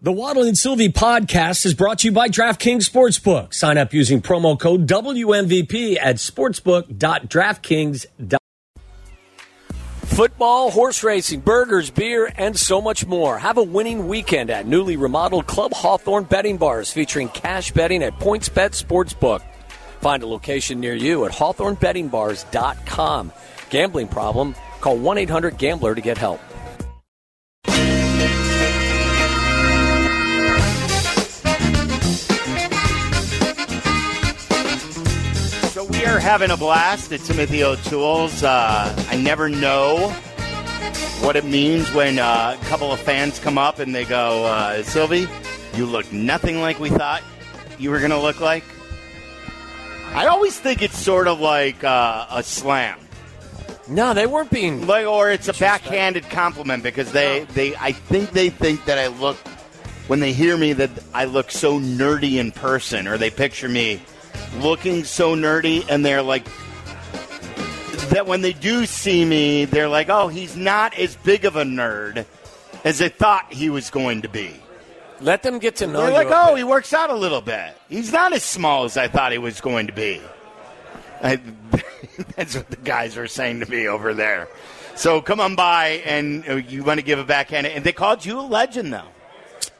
The Waddle and Silvy podcast is brought to you by DraftKings Sportsbook. Sign up using promo code WMVP at sportsbook.draftkings.com. Football, horse racing, burgers, beer, and so much more. Have a winning weekend at newly remodeled Club Hawthorne betting bars featuring cash betting at PointsBet Sportsbook. Find a location near you at hawthornebettingbars.com. Gambling problem? Call 1 800 Gambler to get help. Are having a blast at Timothy O'Toole's. Uh, I never know what it means when uh, a couple of fans come up and they go, uh, Silvy, you look nothing like we thought you were going to look like. I always think it's sort of like uh, a slam. No, they weren't being like, or it's a backhanded compliment because they, they, I think they think that I look when they hear me that I look so nerdy in person, or they picture me looking so nerdy, and they're like that when they do see me, they're like, oh, he's not as big of a nerd as they thought he was going to be. Let them get to know They're you. like, oh, bit. he works out a little bit. He's not as small as I thought he was going to be. I, that's what the guys were saying to me over there. So come on by, and uh, you want to give a backhand. And they called you a legend, though.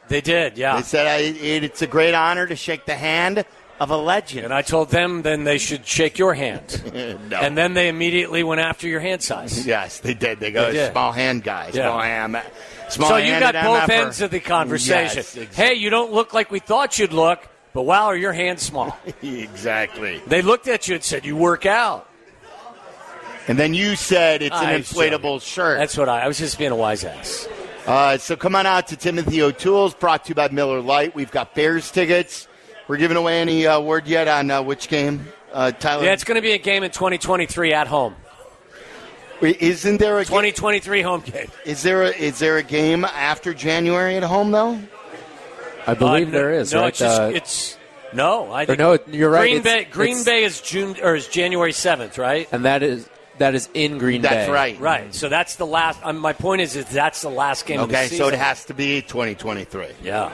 They did, yeah. They said I, it, it's a great honor to shake the hand of a legend. And I told them then they should shake your hand. no. And then they immediately went after your hand size. yes, they did. They go They did. small hand guy, Yeah. small hand. Small so you got handed both MFer. ends of the conversation. Yes, ex- Hey, you don't look like we thought you'd look, but wow, are your hands small? exactly. they looked at you and said, You work out. And then you said it's an was inflatable shirt. That's what I, I was just being a wise ass. Uh, so come on out to Timothy O'Toole's, brought to you by Miller Lite. We've got Bears tickets. We're giving away any uh, word yet on uh, which game, uh, Tyler? Yeah, it's going to be a game in 2023 at home. Wait, Isn't there a ga- 2023 home game. is there a, is there a game after January at home though? I believe Uh, there is. No, right? it's just, Uh, it's no. I think no, you're right. Green It's- Bay. Green it's- Bay is June or is January 7th, right? and that is that is in Green That's Bay. That's right. Right. So that's the last. Um, my point is, is that's the last game. of the Okay, so it has to be 2023. Yeah. All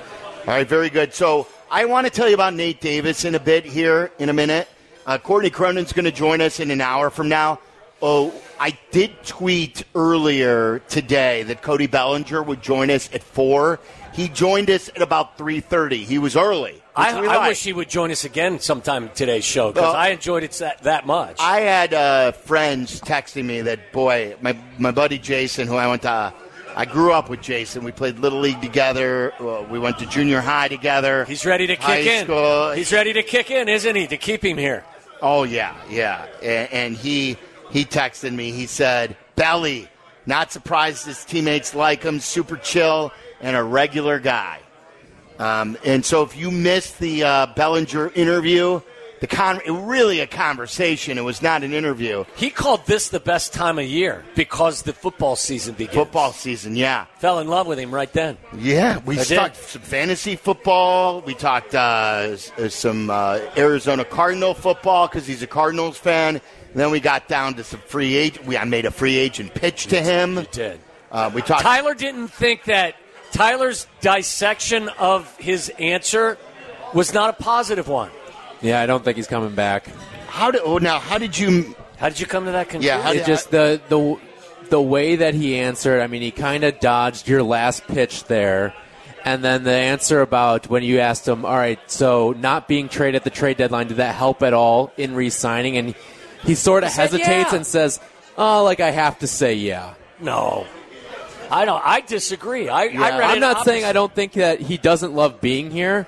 right, very good. So I want to tell you about Nate Davis in a bit here in a minute. Uh, Courtney Cronin's going to join us in an hour from now. Oh, I did tweet earlier today that Cody Bellinger would join us at four. He joined us at about three thirty. He was early. I, I wish he would join us again sometime today's show because Well- I enjoyed it that, that much. I had uh, friends texting me that boy, my my buddy Jason, who I went to, I grew up with Jason. We played little league together. Uh, we went to junior high together. He's ready to kick in. School. He's ready to kick in, isn't he? To keep him here. Oh yeah, yeah. And, and he he texted me. He said, "Belly, not surprised his teammates like him. Super chill and a regular guy." Um, and so, if you missed the uh, Bellinger interview, the con really a conversation. It was not an interview. He called this the best time of year because the football season begins. Football season, yeah. Fell in love with him right then. Yeah, we I did. talked some fantasy football. We talked uh, uh, some uh, Arizona Cardinal football because he's a Cardinals fan. And then we got down to some free agent. We I made a free agent pitch to him. You did. Uh, we talked. Tyler didn't think that Tyler's dissection of his answer was not a positive one. Yeah, I don't think he's coming back. How did? Oh, now how did you? How did you come to that conclusion? Yeah, how did, just the the the way that he answered. I mean, he kind of dodged your last pitch there, and then the answer about when you asked him, "All right, so not being traded at the trade deadline, did that help at all in re-signing?" And he sort of hesitates yeah. and says, "Oh, like I have to say, yeah." No. I don't. I disagree. I, I read I'm it not saying I don't think that he doesn't love being here,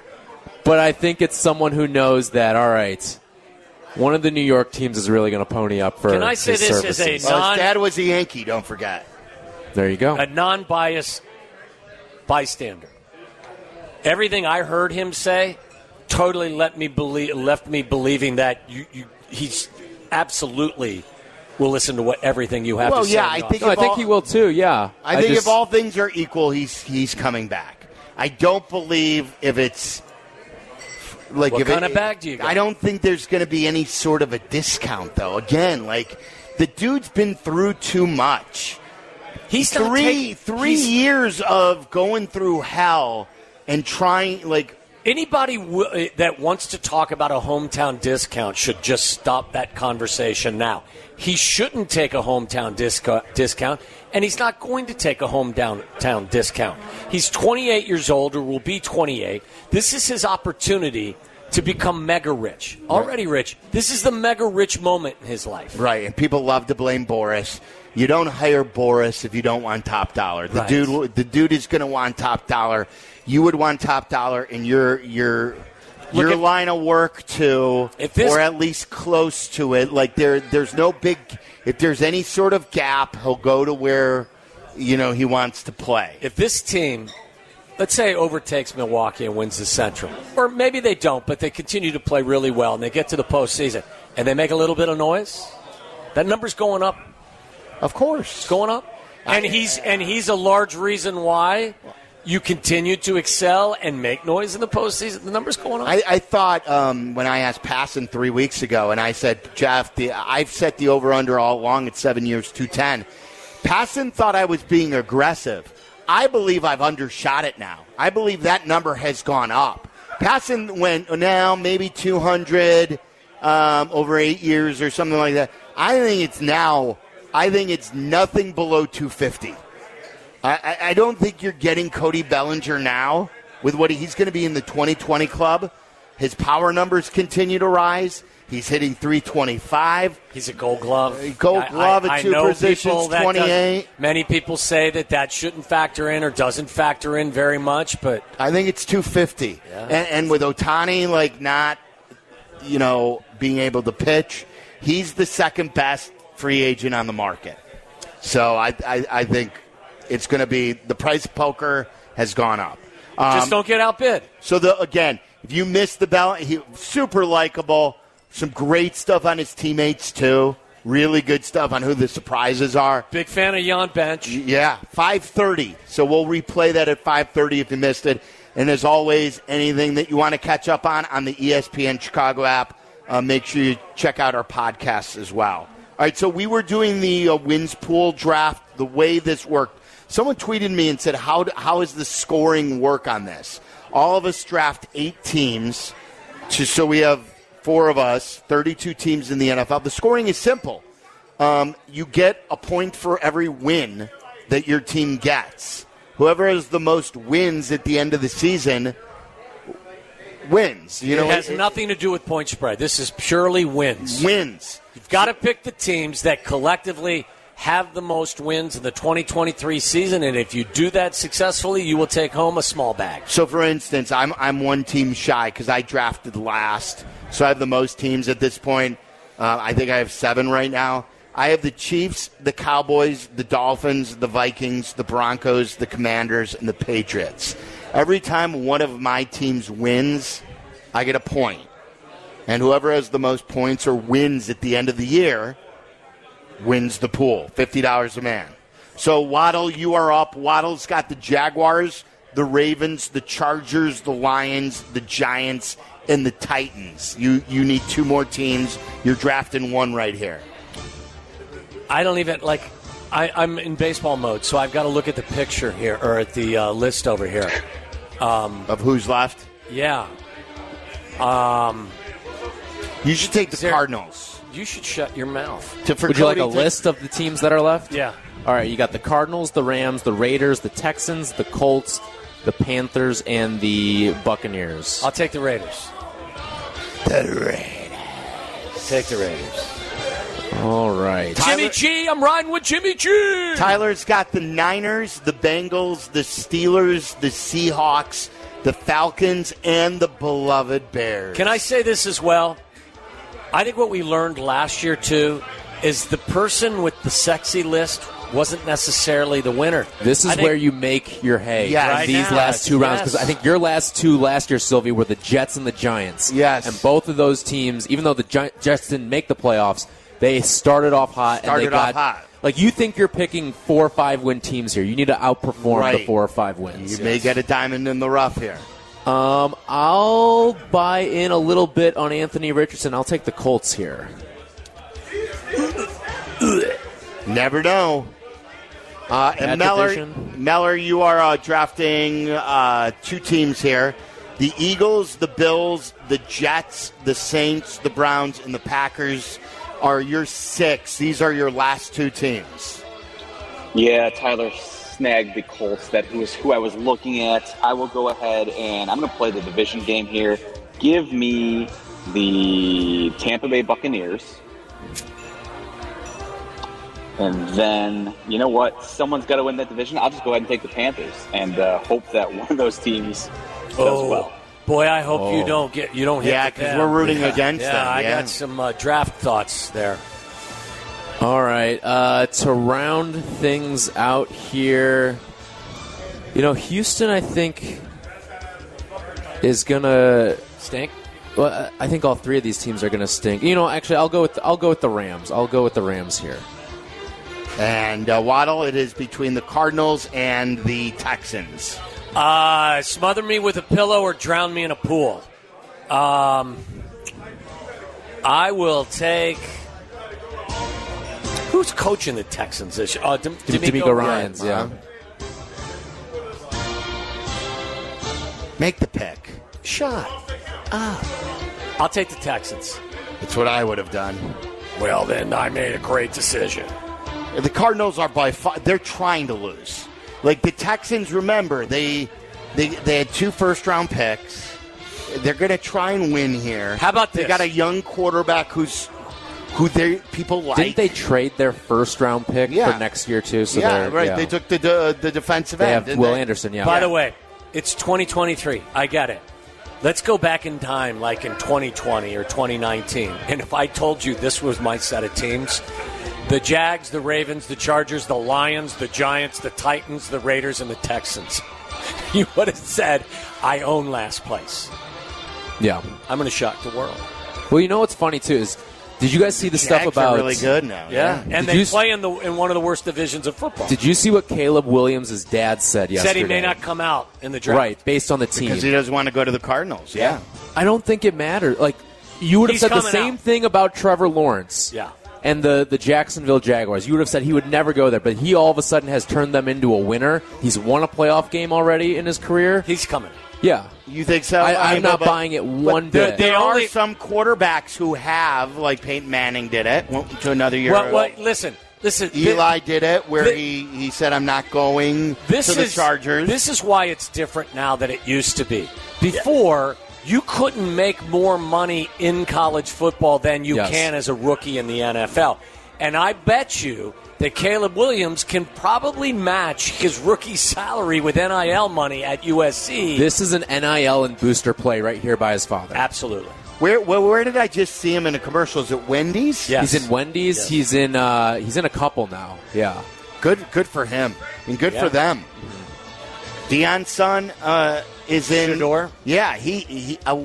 but I think it's someone who knows that. All right, one of the New York teams is really going to pony up for. Can I say his this as a services. well, his dad was a Yankee. Don't forget. There you go. a non-biased bystander. Everything I heard him say totally let me believe, left me believing that you, you, he's absolutely will listen to what everything you have Well, to say. yeah, in the I think No, I if think all- he will too. Yeah, I think just- if all things are equal, he's he's coming back. I don't believe if it's like What if kind it- of bag do you got? I don't think there's going to be any sort of a discount though. Again, like the dude's been through too much. He's three taking- three he's- years of going through hell and trying like Anybody w- eh, that wants to talk about a hometown discount should just stop that conversation now. He shouldn't take a hometown disco- discount, and he's not going to take a hometown town discount. He's 28 years old, or will be 28. This is his opportunity to become mega rich. Already rich. This is the mega rich moment in his life. Right, and people love to blame Boras. You don't hire Boras if you don't want top dollar. The Right. dude, the dude is going to want top dollar. You would want top dollar in your your your if- line of work too, If this- or at least close to it. Like there, there's no big. If there's any sort of gap, he'll go to where you know he wants to play. If this team, let's say, overtakes Milwaukee and wins the Central, or maybe they don't, but they continue to play really well and they get to the postseason and they make a little bit of noise, that number's going up, Of course, going up, and he's and he's a large reason why you continue to excel and make noise in the postseason. The number's going on. I, I thought um, when I asked Passan three weeks ago, and I said, Jeff, the, I've set the over under all along at seven years, 210. Passan thought I was being aggressive. I believe I've undershot it now. I believe that number has gone up. Passan went now maybe 200 um, over eight years or something like that. I think it's now, I think it's nothing below 250. I, I, don't think you're getting Cody Bellinger now with what he's going to be in the 2020 club. His power numbers continue to rise. He's hitting 325. He's a Gold Glove. Gold I- Glove I- at two positions, 28. Many people say that that shouldn't factor in or doesn't factor in very much, but I think it's 250. Yeah. And, and with Ohtani, like, not, you know, being able to pitch, he's the second best free agent on the market. So I, I, I think it's going to be the price of poker has gone up. Um, just don't get outbid. So the again, if you missed the bell, he super likable. Some great stuff on his teammates too. Really good stuff on who the surprises are. Big fan of Jan Bench. Yeah, five thirty. So we'll replay that at five thirty if you missed it. And as always, anything that you want to catch up on on the ESPN Chicago app, uh, make sure you check out our podcasts as well. All right, so we were doing the uh, wins pool draft. The way this worked, someone tweeted me and said, "How how does the scoring work on this?" All of us draft eight teams, to, so we have four of us, thirty-two teams in the NFL. The scoring is simple um, you get a point for every win that your team gets. Whoever has the most wins at the end of the season wins. You know, it has nothing to do with point spread. This is purely wins. wins. You've got to pick the teams that collectively have the most wins in the 2023 season, and if you do that successfully, you will take home a small bag. So, for instance, I'm I'm one team shy because I drafted last, so I have the most teams at this point. Uh, I think I have seven right now. I have the Chiefs, the Cowboys, the Dolphins, the Vikings, the Broncos, the Commanders, and the Patriots. Every time one of my teams wins, I get a point. And whoever has the most points or wins at the end of the year wins the pool. $50 a man. So, Waddle, you are up. Waddle's got the Jaguars, the Ravens, the Chargers, the Lions, the Giants, and the Titans. You, you need two more teams. You're drafting one right here. I don't even like. I, I'm in baseball mode, so I've got to look at the picture here or at the uh, list over here. Of who's left? Yeah, Um, You should take the there- Cardinals. You should shut your mouth. To, for Would you like a to- list of the teams that are left? Yeah. All right, you got the Cardinals, the Rams, the Raiders, the Texans, the Colts, the Panthers, and the Buccaneers. I'll take the Raiders. The Raiders. Take the Raiders. All right. Jimmy G, I'm riding with Jimmy G. Tyler's got the Niners, the Bengals, the Steelers, the Seahawks, the Falcons, and the beloved Bears. Can I say this as well? I think what we learned last year too is the person with the sexy list wasn't necessarily the winner. This is I think- where you make your hay Yes. Right these now, last two rounds because yes. I think your last two last year, Silvy, were the Jets and the Giants. Yes. and both of those teams, even though the Gi- Jets didn't make the playoffs, they started off hot. Started and they off got, hot. Like you think you're picking four or five win teams here. You need to outperform the four or five wins. You may get a diamond in the rough here. Um, I'll buy in a little bit on Anthony Richardson. I'll take the Colts here. Never know. Uh, and That Meller. Meller, you are uh, drafting uh, two teams here: the Eagles, the Bills, the Jets, the Saints, the Browns, and the Packers are your six. These are your last two teams. Yeah, Tyler snagged the Colts. That was who I was looking at. I will go ahead and I'm going to play the division game here. Give me the Tampa Bay Buccaneers. And then, you know what? Someone's got to win that division. I'll just go ahead and take the Panthers and uh, hope that one of those teams does Oh, well. boy, I hope you Oh. don't get you don't hit. Yeah, because we're rooting Yeah. against yeah, them, I got some uh, draft thoughts there. All right. Uh, to round things out here, you know, Houston, I think, is gonna. Stink. Well, I think all three of these teams are gonna stink. You know, actually, I'll go with I'll go with the Rams. I'll go with the Rams here. And uh, Waddle, it is between the Cardinals and the Texans. Uh, smother me with a pillow or drown me in a pool. Um, I will take. Who's coaching the Texans this year? Uh, Dem- DeMeco, DeMeco Ryans, yeah. Make the pick. Shot. Ah. I'll take the Texans. That's what I would have done. Well, then I made a great decision. The Cardinals are by far they're trying to lose. Like the Texans, remember they they they had two first round picks. They're going to try and win here. How about they got a young quarterback who's who they people like. Didn't they trade their first round pick Yeah. for next year too? So yeah, right. yeah. They took the the, the defensive They end. have Will they? Anderson. Yeah. By the way, it's 2023. I get it. Let's go back in time, like in 2020 or 2019. And if I told you this was my set of teams, the Jags, the Ravens, the Chargers, the Lions, the Giants, the Titans, the Raiders, and the Texans, you would have said, I own last place. yeah. I'm going to shock the world. Well, you know what's funny too is, did you guys see the stuff about? are really good now. Yeah. Did And you they s- play in, the, in one of the worst divisions of football. Did you see what Caleb Williams' dad said yesterday? Said he may not come out in the draft. Right, based on the team. because he doesn't want to go to the Cardinals. Yeah. I don't think it matters. Like you would have He's said the same out. thing about Trevor Lawrence. Yeah. And the, the Jacksonville Jaguars. You would have said he would never go there, but he all of a sudden has turned them into a winner. He's won a playoff game already in his career. He's coming. Yeah. You think so? I, I'm mean, not but- buying it one but there, bit. there They are only- some quarterbacks who have, like Peyton Manning did it, went to another year. Well, well, listen. Listen. Eli did it, where Thi- he, he said, "I'm not going this to the is Chargers." This is why it's different now than it used to be. Before, you couldn't make more money in college football than you Yes. can as a rookie in the NFL. And I bet you that Caleb Williams can probably match his rookie salary with NIL money at USC. This is an NIL and booster play right here by his father. Absolutely. where, where where did I just see him in a commercial? Is it Wendy's? Yes. He's in Wendy's. Yes. He's in uh, he's in a couple now. Yeah. good good for him, and good Yeah. for them. Deion's son uh, is in. Shedeur? Yeah, he. he uh,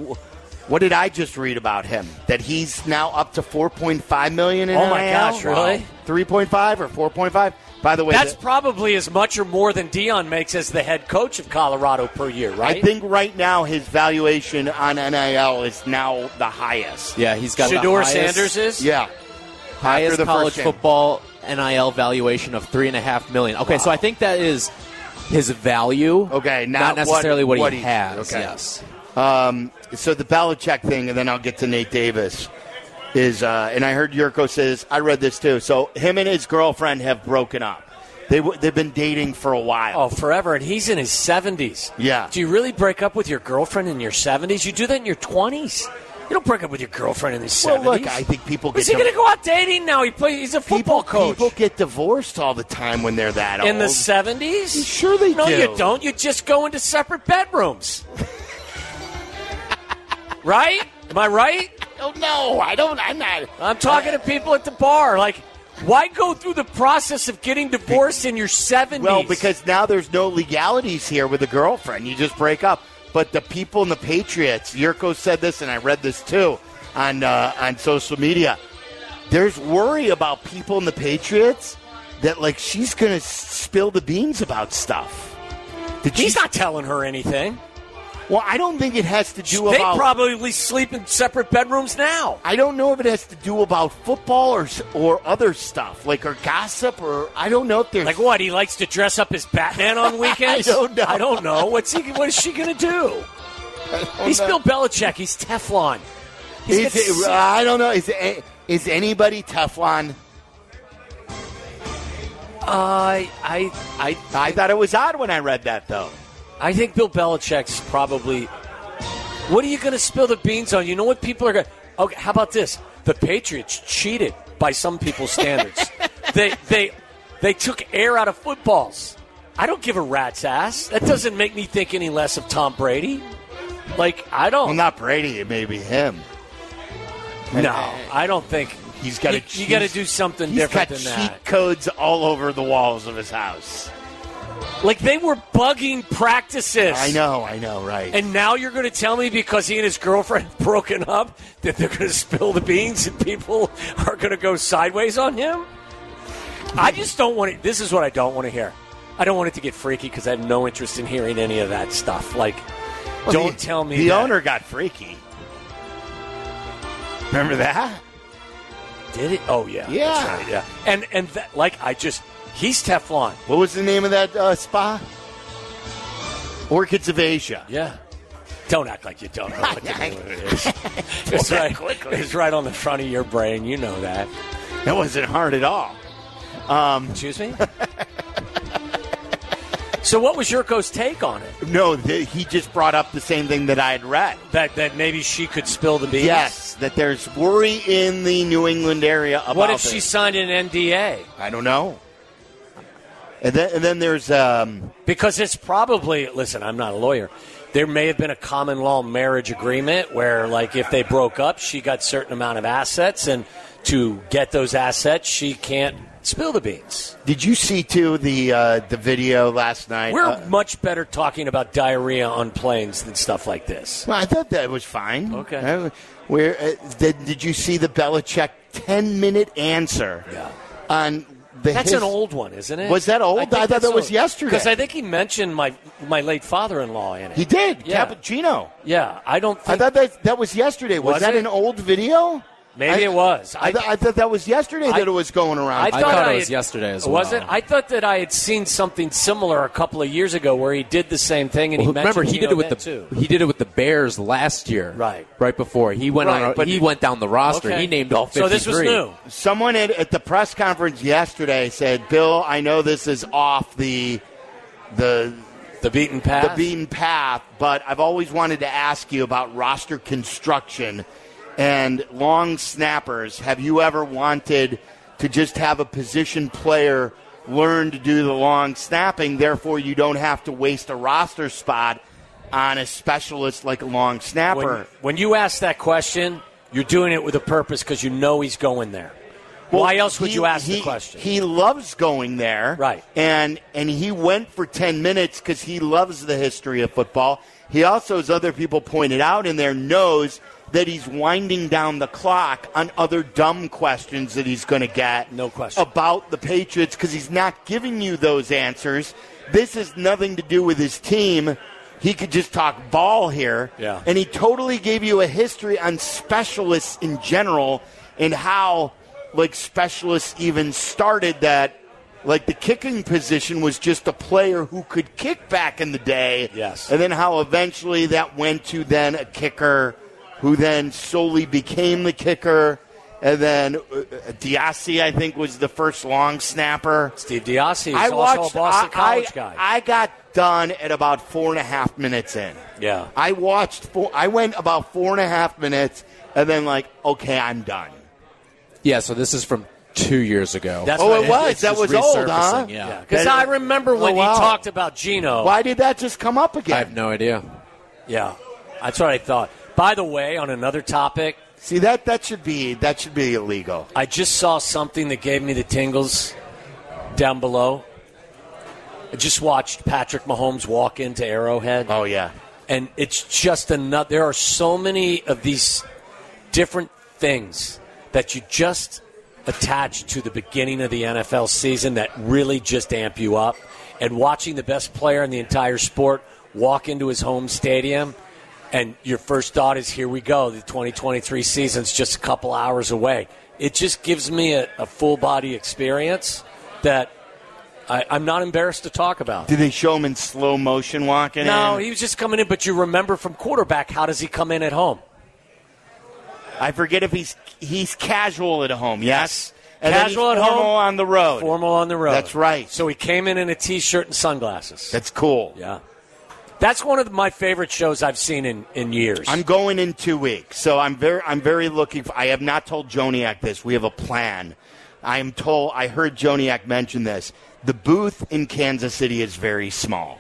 what did I just read about him? That he's now up to 4.5 million in NIL. Oh, my NIL? gosh, really? 3.5 or 4.5? By the way, That's the- probably as much or more than Deion makes as the head coach of Colorado per year, right? I think right now his valuation on NIL is now the highest. Yeah, he's got Shedeur the highest, Sanders is? Yeah. highest the college football NIL valuation of three and a half million. Okay, so I think that is his value. Okay, now not necessarily what- what, what he he- has. okay. Yes. Um, so the Belichick thing, and then I'll get to Nate Davis. Is uh, and I heard Jurko says I read this too. So him and his girlfriend have broken up. They w- they've been dating for a while. Oh, forever, and he's in his seventies. Yeah. Do you really break up with your girlfriend in your seventies? You do that in your twenties. You don't break up with your girlfriend in his well, seventies. look, I think people get Is he div- going to go out dating now? He play, He's a football people, coach. People get divorced all the time when they're that old. in the seventies? Sure they no, do. No, you don't. You just go into separate bedrooms. right? Am I right? Oh, no, I don't. I'm not. I'm talking to people at the bar. Like, why go through the process of getting divorced in your seventies? Well, because now there's no legalities here with a girlfriend. You just break up. But the people in the Patriots, Jurko said this, and I read this too on uh, on social media. There's worry about people in the Patriots that like she's gonna spill the beans about stuff. Did he's she- not telling her anything. Well, I don't think it has to do They about. probably sleep in separate bedrooms now. I don't know if it has to do about football or or other stuff, like or gossip, or I don't know if there's Like what? He likes to dress up as Batman on weekends. I don't know. I don't know. What's he? What is she going to do? He's Bill Belichick. He's Teflon. He's Is it, I don't know. Is it, is anybody Teflon? I, I, I, I thought it was odd when I read that though. I think Bill Belichick's probably. What are you going to spill the beans on? You know what people are going. to... Okay, how about this? The Patriots cheated by some people's standards. they, they, they took air out of footballs. I don't give a rat's ass. That doesn't make me think any less of Tom Brady. Like I don't. Well, not Brady. It may be him. no, I don't think He's got to. you got to do something He's different got than cheat that. codes all over the walls of his house. Like they were bugging practices. I know. I know. Right. And now you're going to tell me because he and his girlfriend have broken up that they're going to spill the beans and people are going to go sideways on him? I just don't want it. This is what I don't want to hear. I don't want it to get freaky because I have no interest in hearing any of that stuff. Like, Well, don't the- tell me the that- owner got freaky. Remember that? did it. Oh yeah, Yeah. that's right, yeah. And and that, like I just he's Teflon. What was the name of that uh, spa? Orchids of Asia. Yeah. Don't act like you don't know what the name of it is. it's, right, it's right on the front of your brain. You know that. That wasn't hard at all. Excuse me? so, what was Jurko's take on it? No, th- he just brought up the same thing that I had read. That that maybe she could spill the beans? Yes, that there's worry in the New England area about What if this. she signed an NDA? I don't know. And then, and then there's um, Because it's probably, listen, I'm not a lawyer. There may have been a common law marriage agreement where, like, if they broke up, she got certain amount of assets, and to get those assets, she can't spill the beans. Did you see too the uh, the video last night? We're Uh, much better talking about diarrhea on planes than stuff like this. well, I thought that was fine. Okay. Uh, where uh, did, did you see the Belichick ten minute answer? Yeah. On the That's his- an old one, isn't it? Was that old? I thought that was yesterday. Because I think he mentioned my my late father-in-law in it. He did. Yeah. Cappuccino. Yeah, I don't I thought that that was yesterday. Was, Was that it? an old video? Maybe I- it was. I, th- I thought that was yesterday I- that it was going around. I thought thought it I was had- yesterday as well. Was well. it? I thought that I had seen something similar a couple of years ago where he did the same thing, and Well, he mentioned remember he did it with the too. he did it with the Bears last year, Right. Right before he went Right, on, but- he went down the roster. Okay. He named all So 53. this was new. Someone at, at the press conference yesterday said, "Bill, I know this is off the the The beaten path. the beaten path, but I've always wanted to ask you about roster construction and long snappers. Have you ever wanted to just have a position player learn to do the long snapping, therefore you don't have to waste a roster spot on a specialist like a long snapper? when, when you ask that question, you're doing it with a purpose because you know he's going there. Why else would he- you ask he- the question? He loves going there, Right. And and he went for ten minutes because he loves the history of football. He also, as other people pointed out in there, knows that he's winding down the clock on other dumb questions that he's going to get. No question. about the Patriots because he's not giving you those answers. This has nothing to do with his team. He could just talk ball here. Yeah. And he totally gave you a history on specialists in general and how, like, specialists even started that. Like the kicking position was just a player who could kick back in the day. Yes. And then how eventually that went to then a kicker who then solely became the kicker. And then uh, DeOssie, I think, was the first long snapper. Steve DeOssie is I also watched. a Boston I, College I- guy. I got done at about four and a half minutes in. yeah. I watched. Four, I went about four and a half minutes, and then like, okay, I'm done. Yeah, so this is from two years ago. That's Oh, what it was. That was old, huh? Yeah. Because That- I remember when Oh, wow. he talked about Gino. Why did that just come up again? I have no idea. Yeah, that's what I thought. By the way, on another topic, See that that should be that should be illegal. I just saw something that gave me the tingles down below. I just watched Patrick Mahomes walk into Arrowhead. Oh yeah. and it's just another. There are so many of these different things that you just attach to the beginning of the NFL season that really just amp you up. And watching the best player in the entire sport walk into his home stadium and your first thought is, here we go. The 2023 season's just a couple hours away. It just gives me a, a full body experience that I, am not embarrassed to talk about. Did they show him in slow motion walking no, in? he was just coming in, but you remember from quarterback, how does he come in at home? I forget if he's he's casual at home. Yes, and casual at formal home, on the road. Formal on the road. That's right. So he came in in a t-shirt and sunglasses. That's cool. Yeah. That's one of my favorite shows I've seen in, in years. I'm going in two weeks, so I'm very I'm very looking. For, I have not told Joniak this. We have a plan. I am told. I heard Joniak mention this. The booth in Kansas City is very small.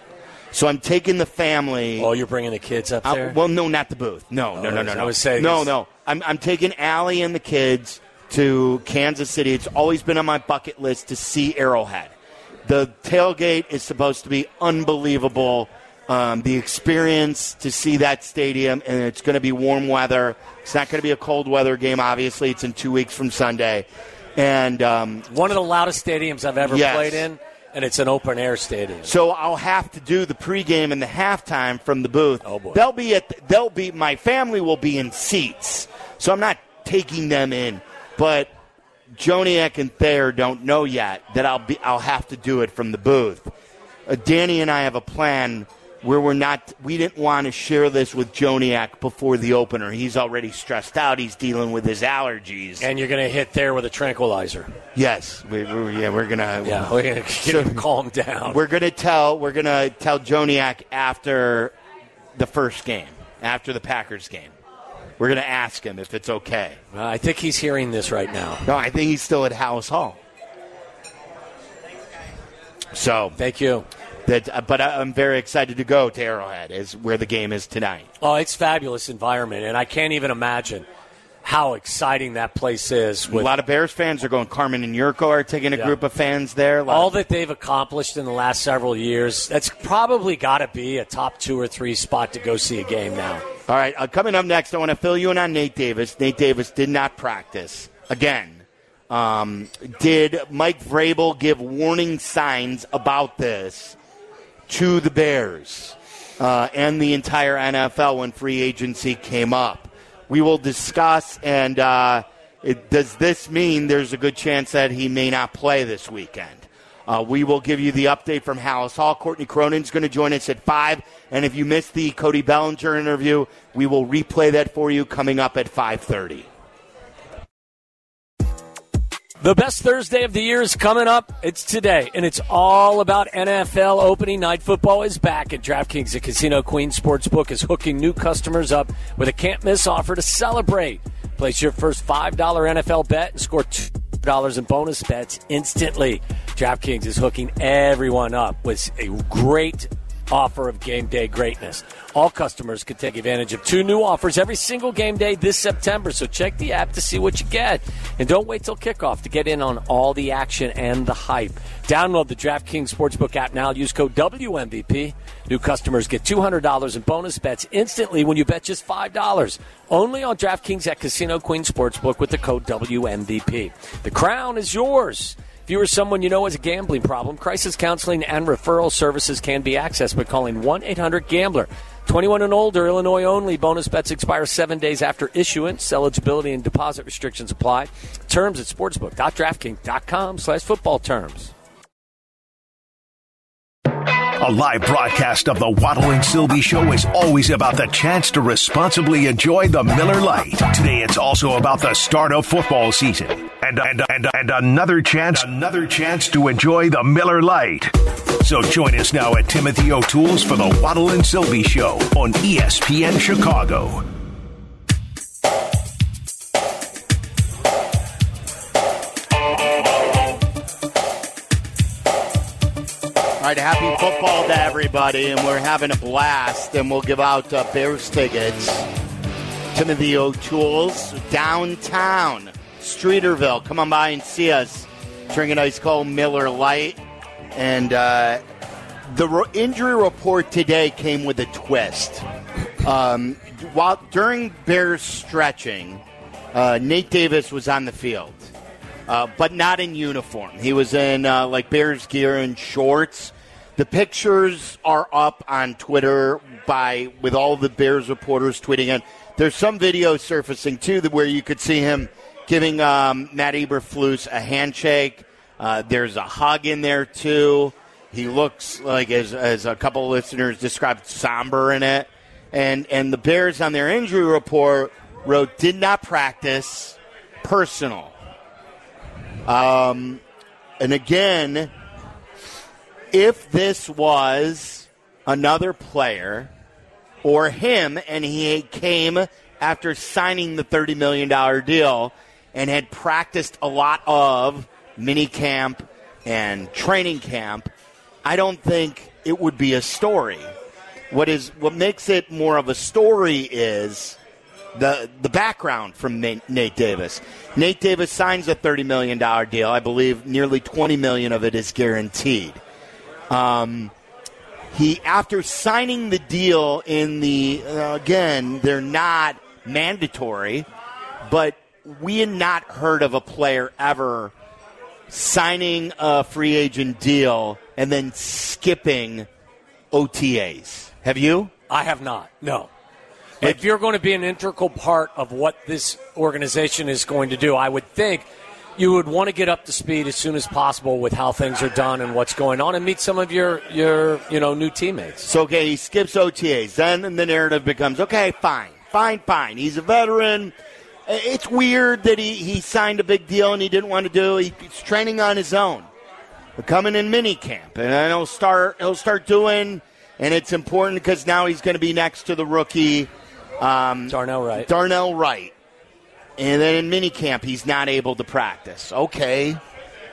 So I'm taking the family. Oh, you're bringing the kids up there? Uh, well, no, not the booth. No, no, Oh, no, no, I was saying no, this- no. I'm, I'm taking Allie and the kids to Kansas City. It's always been on my bucket list to see Arrowhead. The tailgate is supposed to be unbelievable. Um, the experience to see that stadium, and it's going to be warm weather. It's not going to be a cold weather game. Obviously, it's in two weeks from Sunday, and um, One of the loudest stadiums I've ever Yes. played in, and it's an open air stadium. So I'll have to do the pregame and the halftime from the booth. Oh, boy. They'll be at they'll be my family will be in seats. So I'm not taking them in, but Joniak and Thayer don't know yet that I'll be I'll have to do it from the booth. Uh, Danny and I have a plan where we're not we didn't want to share this with Joniak before the opener. He's already stressed out. He's dealing with his allergies. And you're going to hit there with a tranquilizer. yes, we, we, yeah, we're gonna Yeah, we're going to get him calm down. we're gonna tell we're gonna tell Joniak after the first game, after the Packers game. We're gonna ask him if it's okay. Uh, I think he's hearing this right now. No, I think he's still at Halas Hall. So Thank you. That, uh, but I- I'm very excited to go to Arrowhead, is where the game is tonight. Oh, it's fabulous environment, and I can't even imagine how exciting that place is. a lot of Bears fans are going. Carmen and Jurko are taking a Yeah. group of fans there. All of- that they've accomplished in the last several years, that's probably got to be a top two or three spot to go see a game now. All right, uh, coming up next, I want to fill you in on Nate Davis. Nate Davis did not practice again. Um, did Mike Vrabel give warning signs about this to the Bears uh, and the entire NFL when free agency came up? We will discuss, and uh, it, does this mean there's a good chance that he may not play this weekend? Uh, we will give you the update from Halas Hall. Courtney Cronin's going to join us at 5. And if you missed the Cody Bellinger interview, we will replay that for you coming up at 5.30. The best Thursday of the year is coming up. It's today, and it's all about NFL opening night. Football is back at DraftKings. The Casino Queen Sportsbook is hooking new customers up with a can't miss offer to celebrate. Place your first $5 NFL bet and score $2 in bonus bets instantly. DraftKings is hooking everyone up with a great offer of game day greatness. All customers can take advantage of two new offers every single game day this September. So check the app to see what you get. And don't wait till kickoff to get in on all the action and the hype. Download the DraftKings Sportsbook app now. Use code WMVP. New customers get $200 in bonus bets instantly when you bet just $5. Only on DraftKings at Casino Queen Sportsbook with the code WMVP. The crown is yours. If you or someone you know has a gambling problem, crisis counseling and referral services can be accessed by calling 1 800 Gambler. 21 and older, Illinois only. Bonus bets expire seven days after issuance. Eligibility and deposit restrictions apply. Terms at sportsbook.draftkings.com slash football terms. A live broadcast of the Waddle and Silvy Show is always about the chance to responsibly enjoy the Miller Lite. Today, it's also about the start of football season and and and, and another chance, another chance to enjoy the Miller Lite. So join us now at Timothy O'Toole's for the Waddle and Silvy Show on ESPN Chicago. All right, happy football to everybody, and we're having a blast, and we'll give out uh, Bears tickets. Timothy O'Toole's downtown, Streeterville. Come on by and see us. Drink a nice cold Miller Lite. And uh, the ro- injury report today came with a twist. Um, while during Bears stretching, uh, Nate Davis was on the field uh, but not in uniform. He was in uh, like Bears gear and shorts. The pictures are up on Twitter by with all the Bears reporters tweeting it. There's some video surfacing too where you could see him giving um, Matt Eberflus a handshake. Uh, there's a hug in there too. He looks like, as, as a couple of listeners described, somber in it. And and the Bears on their injury report wrote did not practice, personal. Um, and again, if this was another player or him and he came after signing the $30 million deal and had practiced a lot of mini camp and training camp, I don't think it would be a story. What is what makes it more of a story is the the background from Nate, Davis. Nate Davis signs a thirty million dollar deal. I believe nearly twenty million of it is guaranteed. Um, he after signing the deal in the uh, again they're not mandatory, but we had not heard of a player ever signing a free agent deal and then skipping OTAs. Have you? I have not. No. If you're going to be an integral part of what this organization is going to do, I would think you would want to get up to speed as soon as possible with how things are done and what's going on, and meet some of your your you know new teammates. So okay, he skips OTAs. Then the narrative becomes okay, fine, fine, fine. He's a veteran. It's weird that he, he signed a big deal and he didn't want to do. He, he's training on his own, coming in mini camp, and then he'll start he'll start doing. And it's important because now he's going to be next to the rookie um, Darnell Wright. Darnell Wright. And then in minicamp, he's not able to practice. Okay.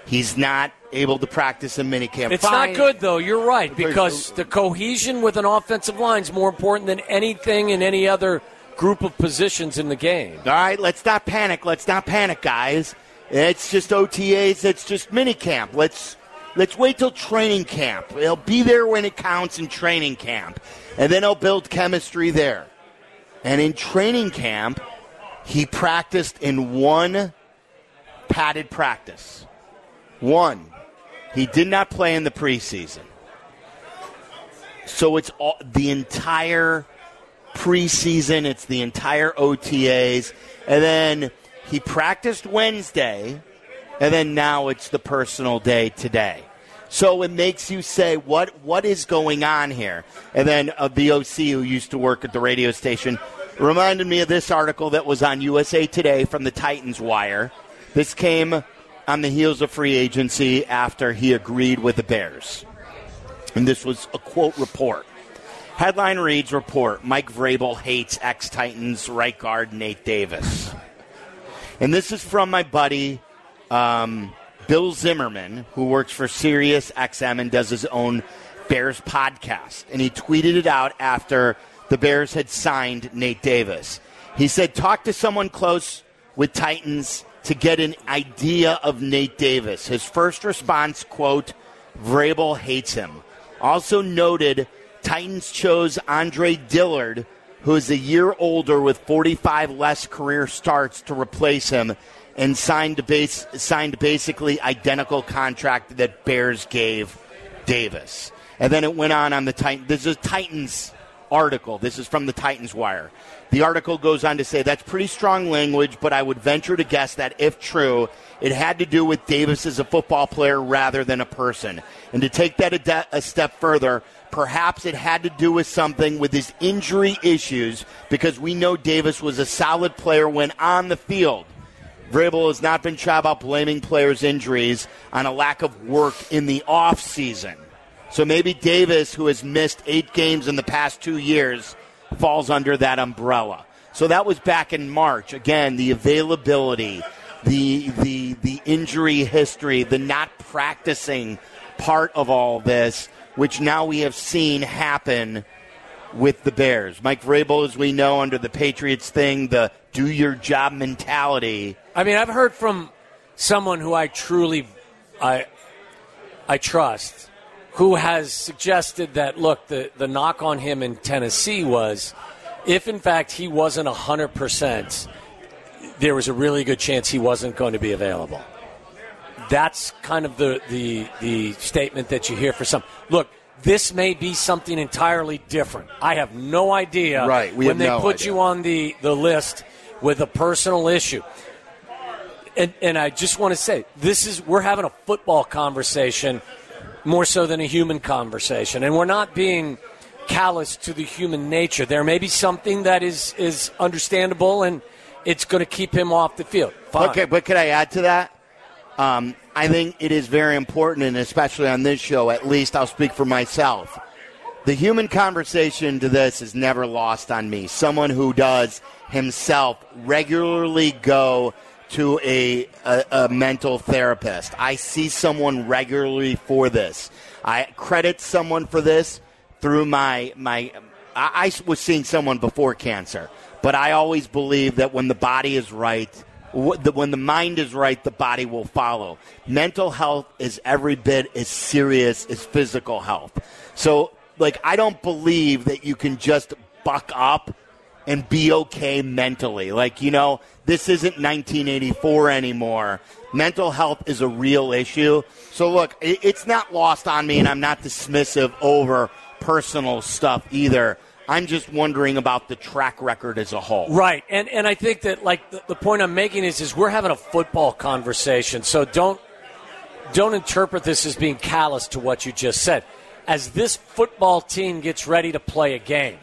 He's not able to practice in minicamp. It's Fine. not good, though. You're right, because the cohesion with an offensive line is more important than anything in any other group of positions in the game. All right, let's not panic. Let's not panic, guys. It's just OTAs. It's just minicamp. Let's let's wait till training camp. He'll be there when it counts in training camp, and then he'll build chemistry there. And in training camp, he practiced in one padded practice. One. He did not play in the preseason. So it's all, the entire preseason, it's the entire OTAs. And then he practiced Wednesday, and then now it's the personal day today. So it makes you say, what what is going on here? And then uh, the OC who used to work at the radio station reminded me of this article that was on USA Today from the Titans Wire. This came on the heels of free agency after he agreed with the Bears. And this was a quote report. Headline reads Report Mike Vrabel hates ex Titans right guard Nate Davis. And this is from my buddy um, Bill Zimmerman, who works for Sirius XM and does his own Bears podcast. And he tweeted it out after the Bears had signed Nate Davis. He said, talk to someone close with Titans to get an idea of Nate Davis. His first response, quote, Vrabel hates him. Also noted, Titans chose Andre Dillard, who is a year older with 45 less career starts to replace him and signed base, signed basically identical contract that Bears gave Davis. And then it went on on the Titans. This is Titans article. This is from the Titans Wire. The article goes on to say that's pretty strong language, but I would venture to guess that if true, it had to do with Davis as a football player rather than a person. And to take that a, de- a step further, perhaps it had to do with something with his injury issues because we know Davis was a solid player when on the field. Vrabel has not been shy about blaming players' injuries on a lack of work in the offseason. So maybe Davis, who has missed eight games in the past two years, falls under that umbrella. So that was back in March. Again, the availability, the the the injury history, the not practicing part of all this, which now we have seen happen with the Bears. Mike Vrabel, as we know, under the Patriots thing, the do your job mentality. I mean, I've heard from someone who I truly I I trust, who has suggested that look, the the knock on him in Tennessee was if in fact he wasn't hundred percent, there was a really good chance he wasn't going to be available. That's kind of the, the the statement that you hear for some. Look, This may be something entirely different. I have no idea Right, we when they no put idea. you on the, the list with a personal issue. And, and I just want to say, this is we're having a football conversation more so than a human conversation, and we're not being callous to the human nature. There may be something that is is understandable, and it's going to keep him off the field. Fine. Okay, but could I add to that? Um, I think it is very important, and especially on this show, at least I'll speak for myself. The human conversation to this is never lost on me. Someone who does himself regularly go to a, a, a mental therapist. I see someone regularly for this. I credit someone for this through my my. I, I was seeing someone before cancer, but I always believe that when the body is right, when the mind is right, the body will follow. Mental health is every bit as serious as physical health. So, like, I don't believe that you can just buck up and be okay mentally. Like, you know, this isn't 1984 anymore. Mental health is a real issue. So, look, it's not lost on me, and I'm not dismissive over personal stuff either. I'm just wondering about the track record as a whole. Right, and and I think that like the, the point I'm making is is we're having a football conversation, so don't don't interpret this as being callous to what you just said. As this football team gets ready to play a game,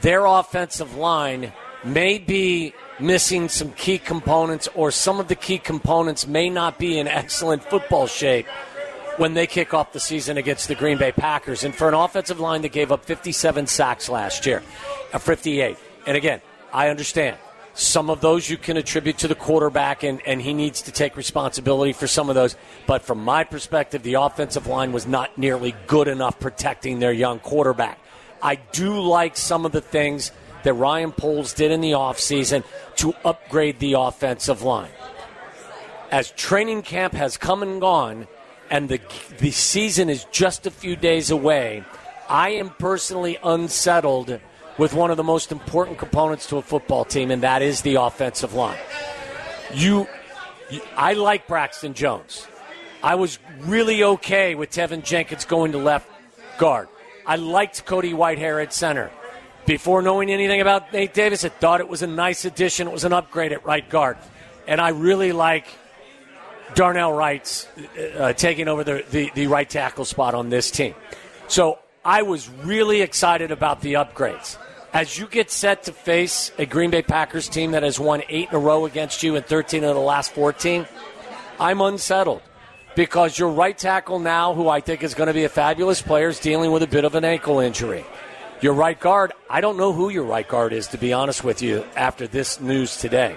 their offensive line may be missing some key components, or some of the key components may not be in excellent football shape when they kick off the season against the Green Bay Packers. And for an offensive line that gave up 57 sacks last year, a 58. And again, I understand. Some of those you can attribute to the quarterback, and, and he needs to take responsibility for some of those. But from my perspective, the offensive line was not nearly good enough protecting their young quarterback. I do like some of the things that Ryan Poles did in the offseason to upgrade the offensive line as training camp has come and gone and the the season is just a few days away, I am personally unsettled with one of the most important components to a football team and that is the offensive line. You, you I like Braxton Jones. I was really okay with Teven Jenkins going to left guard. I liked Cody Whitehair at center. Before knowing anything about Nate Davis, I thought it was a nice addition. It was an upgrade at right guard. And I really like Darnell Wright's uh, taking over the, the, the right tackle spot on this team. So I was really excited about the upgrades. As you get set to face a Green Bay Packers team that has won eight in a row against you and 13 of the last 14, I'm unsettled because your right tackle now, who I think is going to be a fabulous player, is dealing with a bit of an ankle injury. Your right guard, I don't know who your right guard is, to be honest with you, after this news today.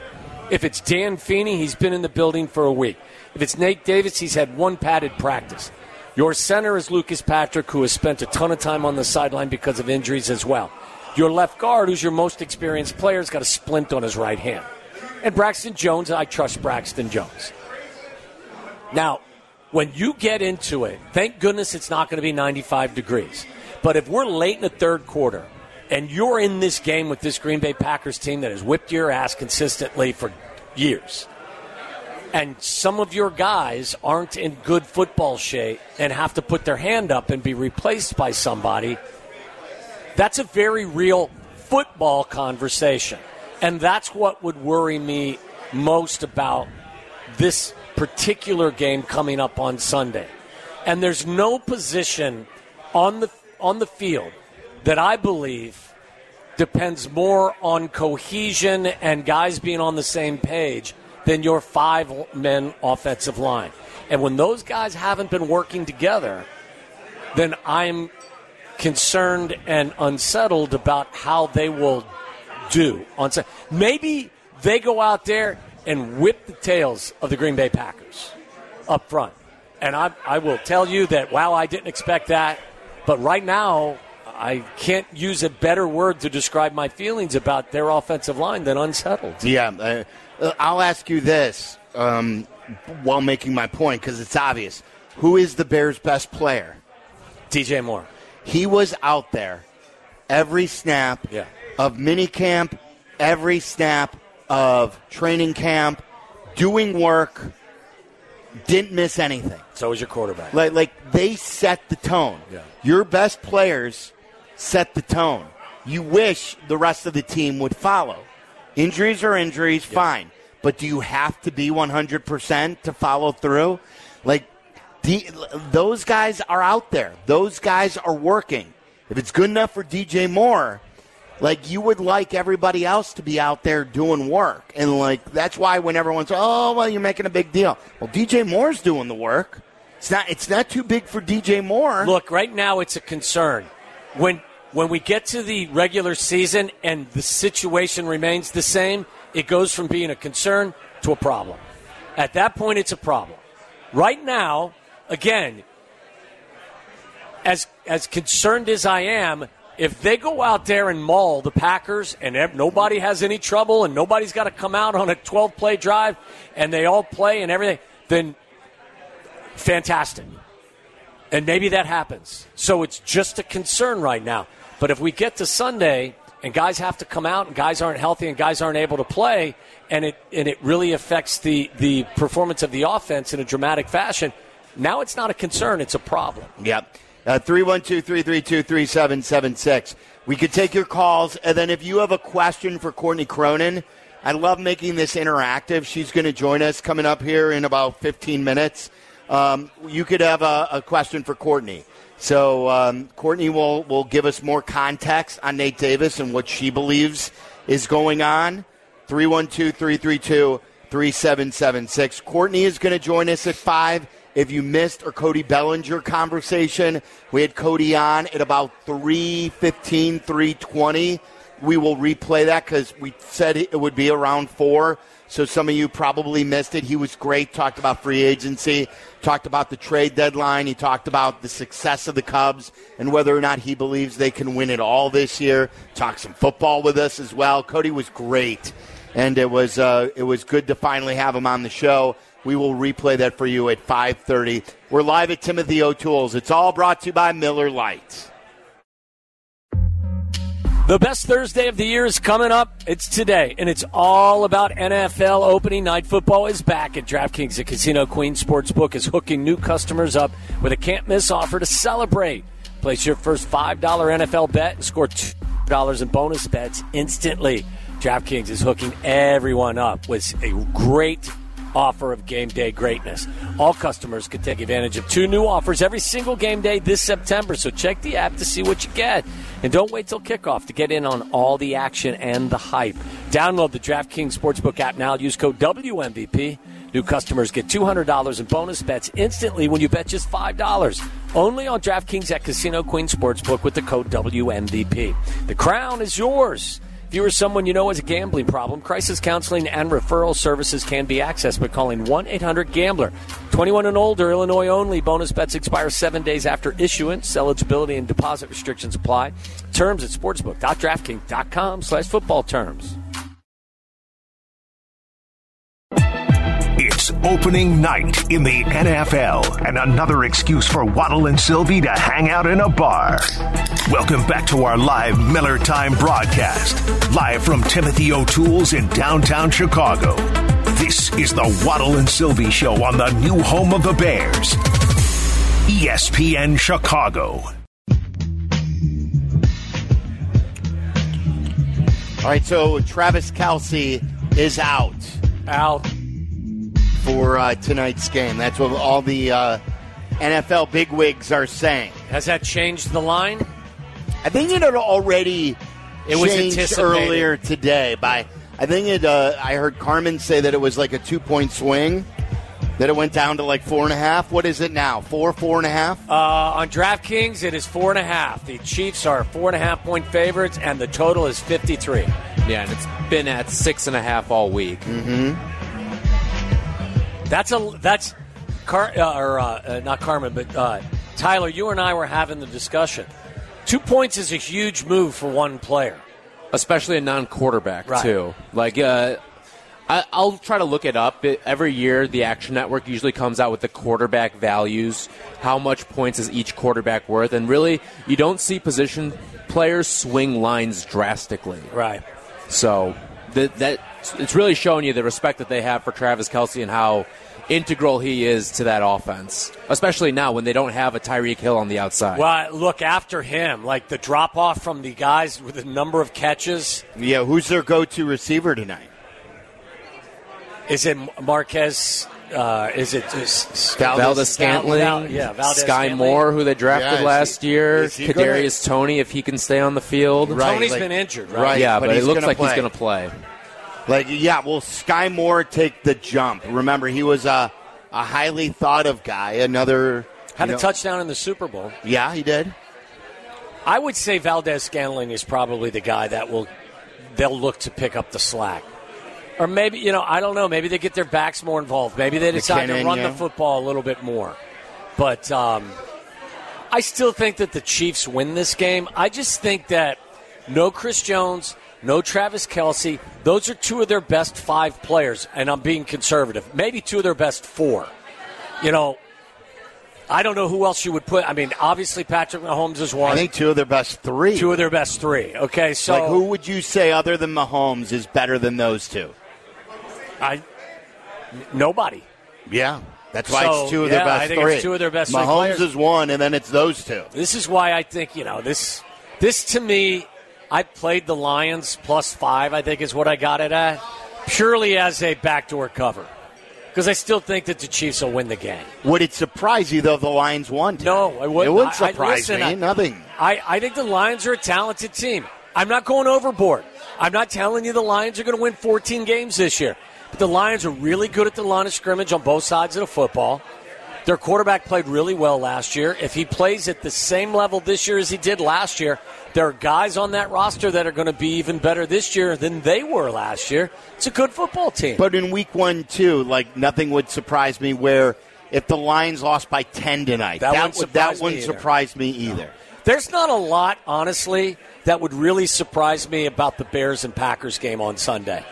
If it's Dan Feeney, he's been in the building for a week. If it's Nate Davis, he's had one padded practice. Your center is Lucas Patrick, who has spent a ton of time on the sideline because of injuries as well. Your left guard, who's your most experienced player, has got a splint on his right hand. And Braxton Jones, I trust Braxton Jones. Now, when you get into it, thank goodness it's not going to be 95 degrees. But if we're late in the third quarter and you're in this game with this Green Bay Packers team that has whipped your ass consistently for years, and some of your guys aren't in good football shape and have to put their hand up and be replaced by somebody, that's a very real football conversation. And that's what would worry me most about this particular game coming up on Sunday. And there's no position on the on the field that I believe depends more on cohesion and guys being on the same page than your five men offensive line. And when those guys haven't been working together, then I'm concerned and unsettled about how they will do on maybe they go out there and whip the tails of the Green Bay Packers up front. And I, I will tell you that, wow, I didn't expect that. But right now, I can't use a better word to describe my feelings about their offensive line than unsettled. Yeah, uh, uh, I'll ask you this um, while making my point because it's obvious. Who is the Bears' best player? DJ Moore. He was out there every snap Yeah. of minicamp, every snap of training camp, doing work, didn't miss anything. So is your quarterback. Like, like they set the tone. Yeah. Your best players set the tone. You wish the rest of the team would follow. Injuries are injuries, fine. But do you have to be 100% to follow through? Like, D- those guys are out there. Those guys are working. If it's good enough for DJ Moore, like you would like everybody else to be out there doing work. And like that's why when everyone's oh well you're making a big deal. Well DJ Moore's doing the work. It's not it's not too big for DJ Moore. Look, right now it's a concern. When when we get to the regular season and the situation remains the same, it goes from being a concern to a problem. At that point it's a problem. Right now, again, as as concerned as I am, if they go out there and maul the Packers and nobody has any trouble and nobody's got to come out on a 12 play drive and they all play and everything, then fantastic. And maybe that happens. So it's just a concern right now. But if we get to Sunday and guys have to come out and guys aren't healthy and guys aren't able to play and it and it really affects the the performance of the offense in a dramatic fashion, now it's not a concern, it's a problem. Yep. Uh, 312 332 3776. We could take your calls, and then if you have a question for Courtney Cronin, I love making this interactive. She's going to join us coming up here in about 15 minutes. Um, you could have a, a question for Courtney. So um, Courtney will, will give us more context on Nate Davis and what she believes is going on. 312 332 3776. Courtney is going to join us at 5. If you missed our Cody Bellinger conversation, we had Cody on at about 315, 320. We will replay that because we said it would be around 4. So some of you probably missed it. He was great. Talked about free agency, talked about the trade deadline. He talked about the success of the Cubs and whether or not he believes they can win it all this year. Talked some football with us as well. Cody was great, and it was uh, it was good to finally have him on the show. We will replay that for you at 5:30. We're live at Timothy O'Toole's. It's all brought to you by Miller Lite. The best Thursday of the year is coming up. It's today, and it's all about NFL opening night. Football is back at DraftKings. The Casino Queen Sportsbook is hooking new customers up with a can't miss offer to celebrate. Place your first $5 NFL bet and score $2 in bonus bets instantly. DraftKings is hooking everyone up with a great offer of game day greatness. All customers can take advantage of two new offers every single game day this September. So check the app to see what you get. And don't wait till kickoff to get in on all the action and the hype. Download the DraftKings Sportsbook app now. Use code WMVP. New customers get $200 in bonus bets instantly when you bet just $5. Only on DraftKings at Casino Queen Sportsbook with the code WMVP. The crown is yours. If you or someone you know has a gambling problem, crisis counseling and referral services can be accessed by calling 1 800 Gambler. 21 and older, Illinois only. Bonus bets expire seven days after issuance. Eligibility and deposit restrictions apply. Terms at sportsbook.draftkings.com slash football terms. Opening night in the NFL, and another excuse for Waddle and Silvy to hang out in a bar. Welcome back to our live Miller Time broadcast, live from Timothy O'Toole's in downtown Chicago. This is the Waddle and Silvy Show on the new home of the Bears, ESPN Chicago. All right, so Travis Kelce is out Out. For uh, tonight's game. That's what all the uh, NFL bigwigs are saying. Has that changed the line? I think it had already It was changed anticipated. earlier today. By I think it. Uh, I heard Carmen say that it was like a two point swing. That it went down to like four and a half. What is it now? Four, four and a half. Uh, on DraftKings, it is four and a half. The Chiefs are four and a half point favorites, and the total is 53. Yeah, and it's been at six and a half all week. That's a that's Car uh, or uh, uh, not Carmen, but uh, Tyler. You and I were having the discussion. Two points is a huge move for one player. especially a non-quarterback Right. too. Like, uh, I, I'll try to look it up. Every year, the Action Network usually comes out with the quarterback values. How much points is each quarterback worth? And really, you don't see position players swing lines drastically. Right. So that it's really showing you the respect that they have for Travis Kelce and how integral he is to that offense, especially now when they don't have a Tyreek Hill on the outside. Well, look after him, like the drop off from the guys with the number of catches. Yeah, who's their go-to receiver tonight? Is it Marquez? Uh, is it just Valdes-Scantling? Val- yeah, Valdes Sky Scantling. Moore, who they drafted Yeah, last he- year. is he Kadarius Toney, if he can stay on the field. Right, Toney's like- been injured, right? right. Yeah, but but, he's it looks gonna like he's going to play. Like, yeah, will Skyy Moore take the jump? Remember, he was a, a highly thought of guy. Another Had a know- touchdown in the Super Bowl. Yeah, he did. I would say Valdes-Scantling is probably the guy that will they'll look to pick up the slack. Or maybe, you know, I don't know. Maybe they get their backs more involved. Maybe they decide to run yeah. the football a little bit more. But um, I still think that the Chiefs win this game. I just think that no Chris Jones, no Travis Kelce, those are two of their best five players, and I'm being conservative. Maybe two of their best four. You know, I don't know who else you would put. I mean, obviously Patrick Mahomes is one. I think two of their best three. Two of their best three. Okay, so like, who would you say other than Mahomes is better than those two? I nobody. Yeah, that's why So, it's two of yeah, their best I think three. it's two of their best Mahomes is one, and then it's those two. This is why I think you know this. This to me, I played the Lions plus five. I think is what I got it at, purely as a backdoor cover, because I still think that the Chiefs will win the game. Would it surprise you though if the Lions won? tonight? No, it wouldn't. It would I- I- surprise listen, me. I- Nothing. I, I think the Lions are a talented team. I'm not going overboard. I'm not telling you the Lions are going to win 14 games this year. But the Lions are really good at the line of scrimmage on both sides of the football. Their quarterback played really well last year. If he plays at the same level this year as he did last year, there are guys on that roster that are going to be even better this year than they were last year. It's a good football team. But in week one, too, like nothing would surprise me. Where if the Lions lost by ten tonight, That wouldn't would, surprise that wouldn't me either. surprise me either. There's not a lot, honestly, that would really surprise me about the Bears and Packers game on Sunday.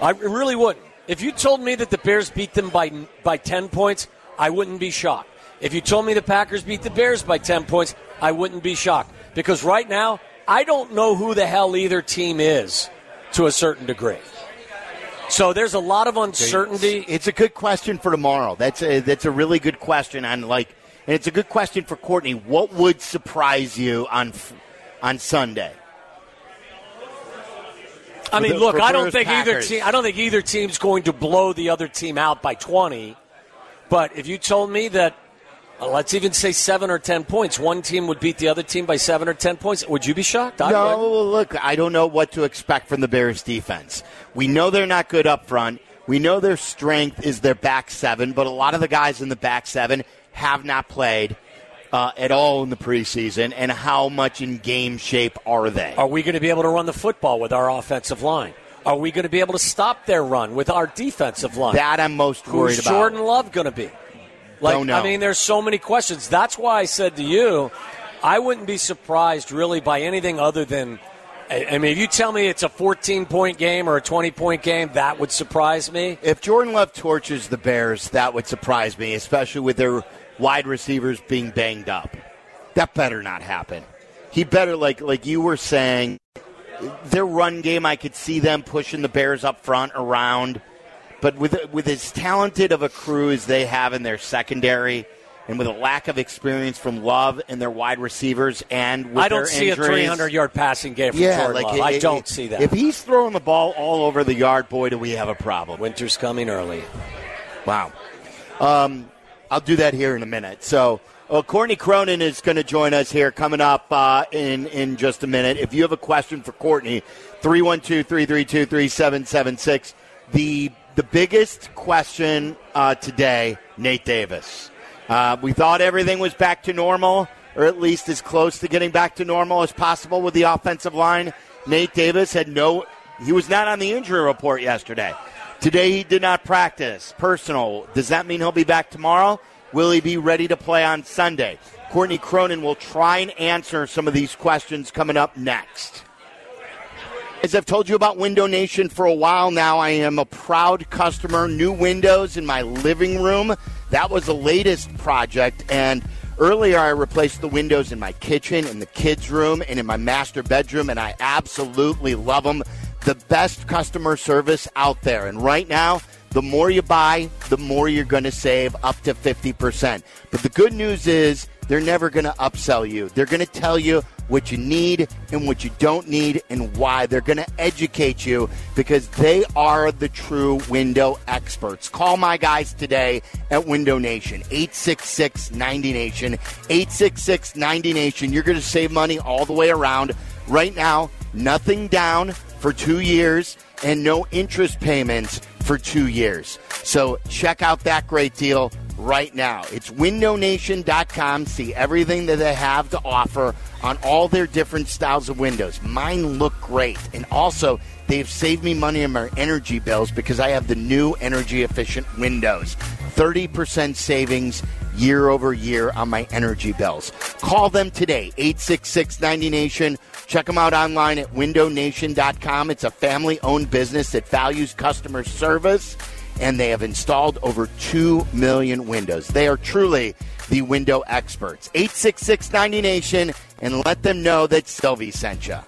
I really wouldn't. If you told me that the Bears beat them by by 10 points, I wouldn't be shocked. If you told me the Packers beat the Bears by 10 points, I wouldn't be shocked. Because right now, I don't know who the hell either team is to a certain degree. So there's a lot of uncertainty. It's a good question for tomorrow. That's a that's a really good question on like, and it's a good question for Courtney. What would surprise you on on Sunday? I mean, the- look, I don't think either team. I don't think either team's going to blow the other team out by twenty. But if you told me that, uh, let's even say seven or ten points, one team would beat the other team by seven or ten points, would you be shocked? I no, would. look, I don't know what to expect from the Bears defense. We know they're not good up front. We know their strength is their back seven, but a lot of the guys in the back seven have not played uh, at all in the preseason. And how much in game shape are they? Are we going to be able to run the football with our offensive line? Are we going to be able to stop their run with our defensive line? That I'm most worried Who's about. Jordan Love going to be? Like, Don't know. I mean, there's so many questions. That's why I said to you, I wouldn't be surprised really by anything other than. I I mean, if you tell me it's a 14 point game or a 20 point game, that would surprise me. If Jordan Love torches the Bears, that would surprise me, especially with their wide receivers being banged up. That better not happen. He better, like like you were saying, their run game. I could see them pushing the Bears up front around, but with with as talented of a crew as they have in their secondary, and with a lack of experience from Love and their wide receivers, and with I don't see injuries, a 300 yard passing game from Yeah, Jordan like Love. I don't it- see that. If he's throwing the ball all over the yard, boy, do we have a problem. Winter's coming early. Wow. Um, I'll do that here in a minute. So, well, Courtney Cronin is going to join us here coming up uh, in, in just a minute. If you have a question for Courtney, 312 332 3776. The the biggest question uh, today, Nate Davis. Uh, we thought everything was back to normal, or at least as close to getting back to normal as possible with the offensive line. Nate Davis had no, he was not on the injury report yesterday. Today he did not practice. Personal. Does that mean he'll be back tomorrow? Will he be ready to play on Sunday? Courtney Cronin will try and answer some of these questions coming up next. As I've told you about Window Nation for a while now, I am a proud customer. New windows in my living room. That was the latest project. And earlier I replaced the windows in my kitchen, in the kids' room, and in my master bedroom, and I absolutely love them. The best customer service out there. And right now, the more you buy, the more you're going to save up to 50%. But the good news is they're never going to upsell you. They're going to tell you what you need and what you don't need and why. They're going to educate you because they are the true window experts. Call my guys today at Window Nation, 866 90 Nation, 866 90 Nation. You're going to save money all the way around. Right now, nothing down for two years and no interest payments for two years. So check out that great deal right now. It's windownation.com. See everything that they have to offer on all their different styles of windows. Mine look great. And also, they've saved me money on my energy bills because I have the new energy efficient windows. 30% savings year over year on my energy bills. Call them today, 866 90Nation. Check them out online at windownation.com. It's a family owned business that values customer service, and they have installed over 2 million windows. They are truly the window experts. 866 90Nation, and let them know that Silvy sent you.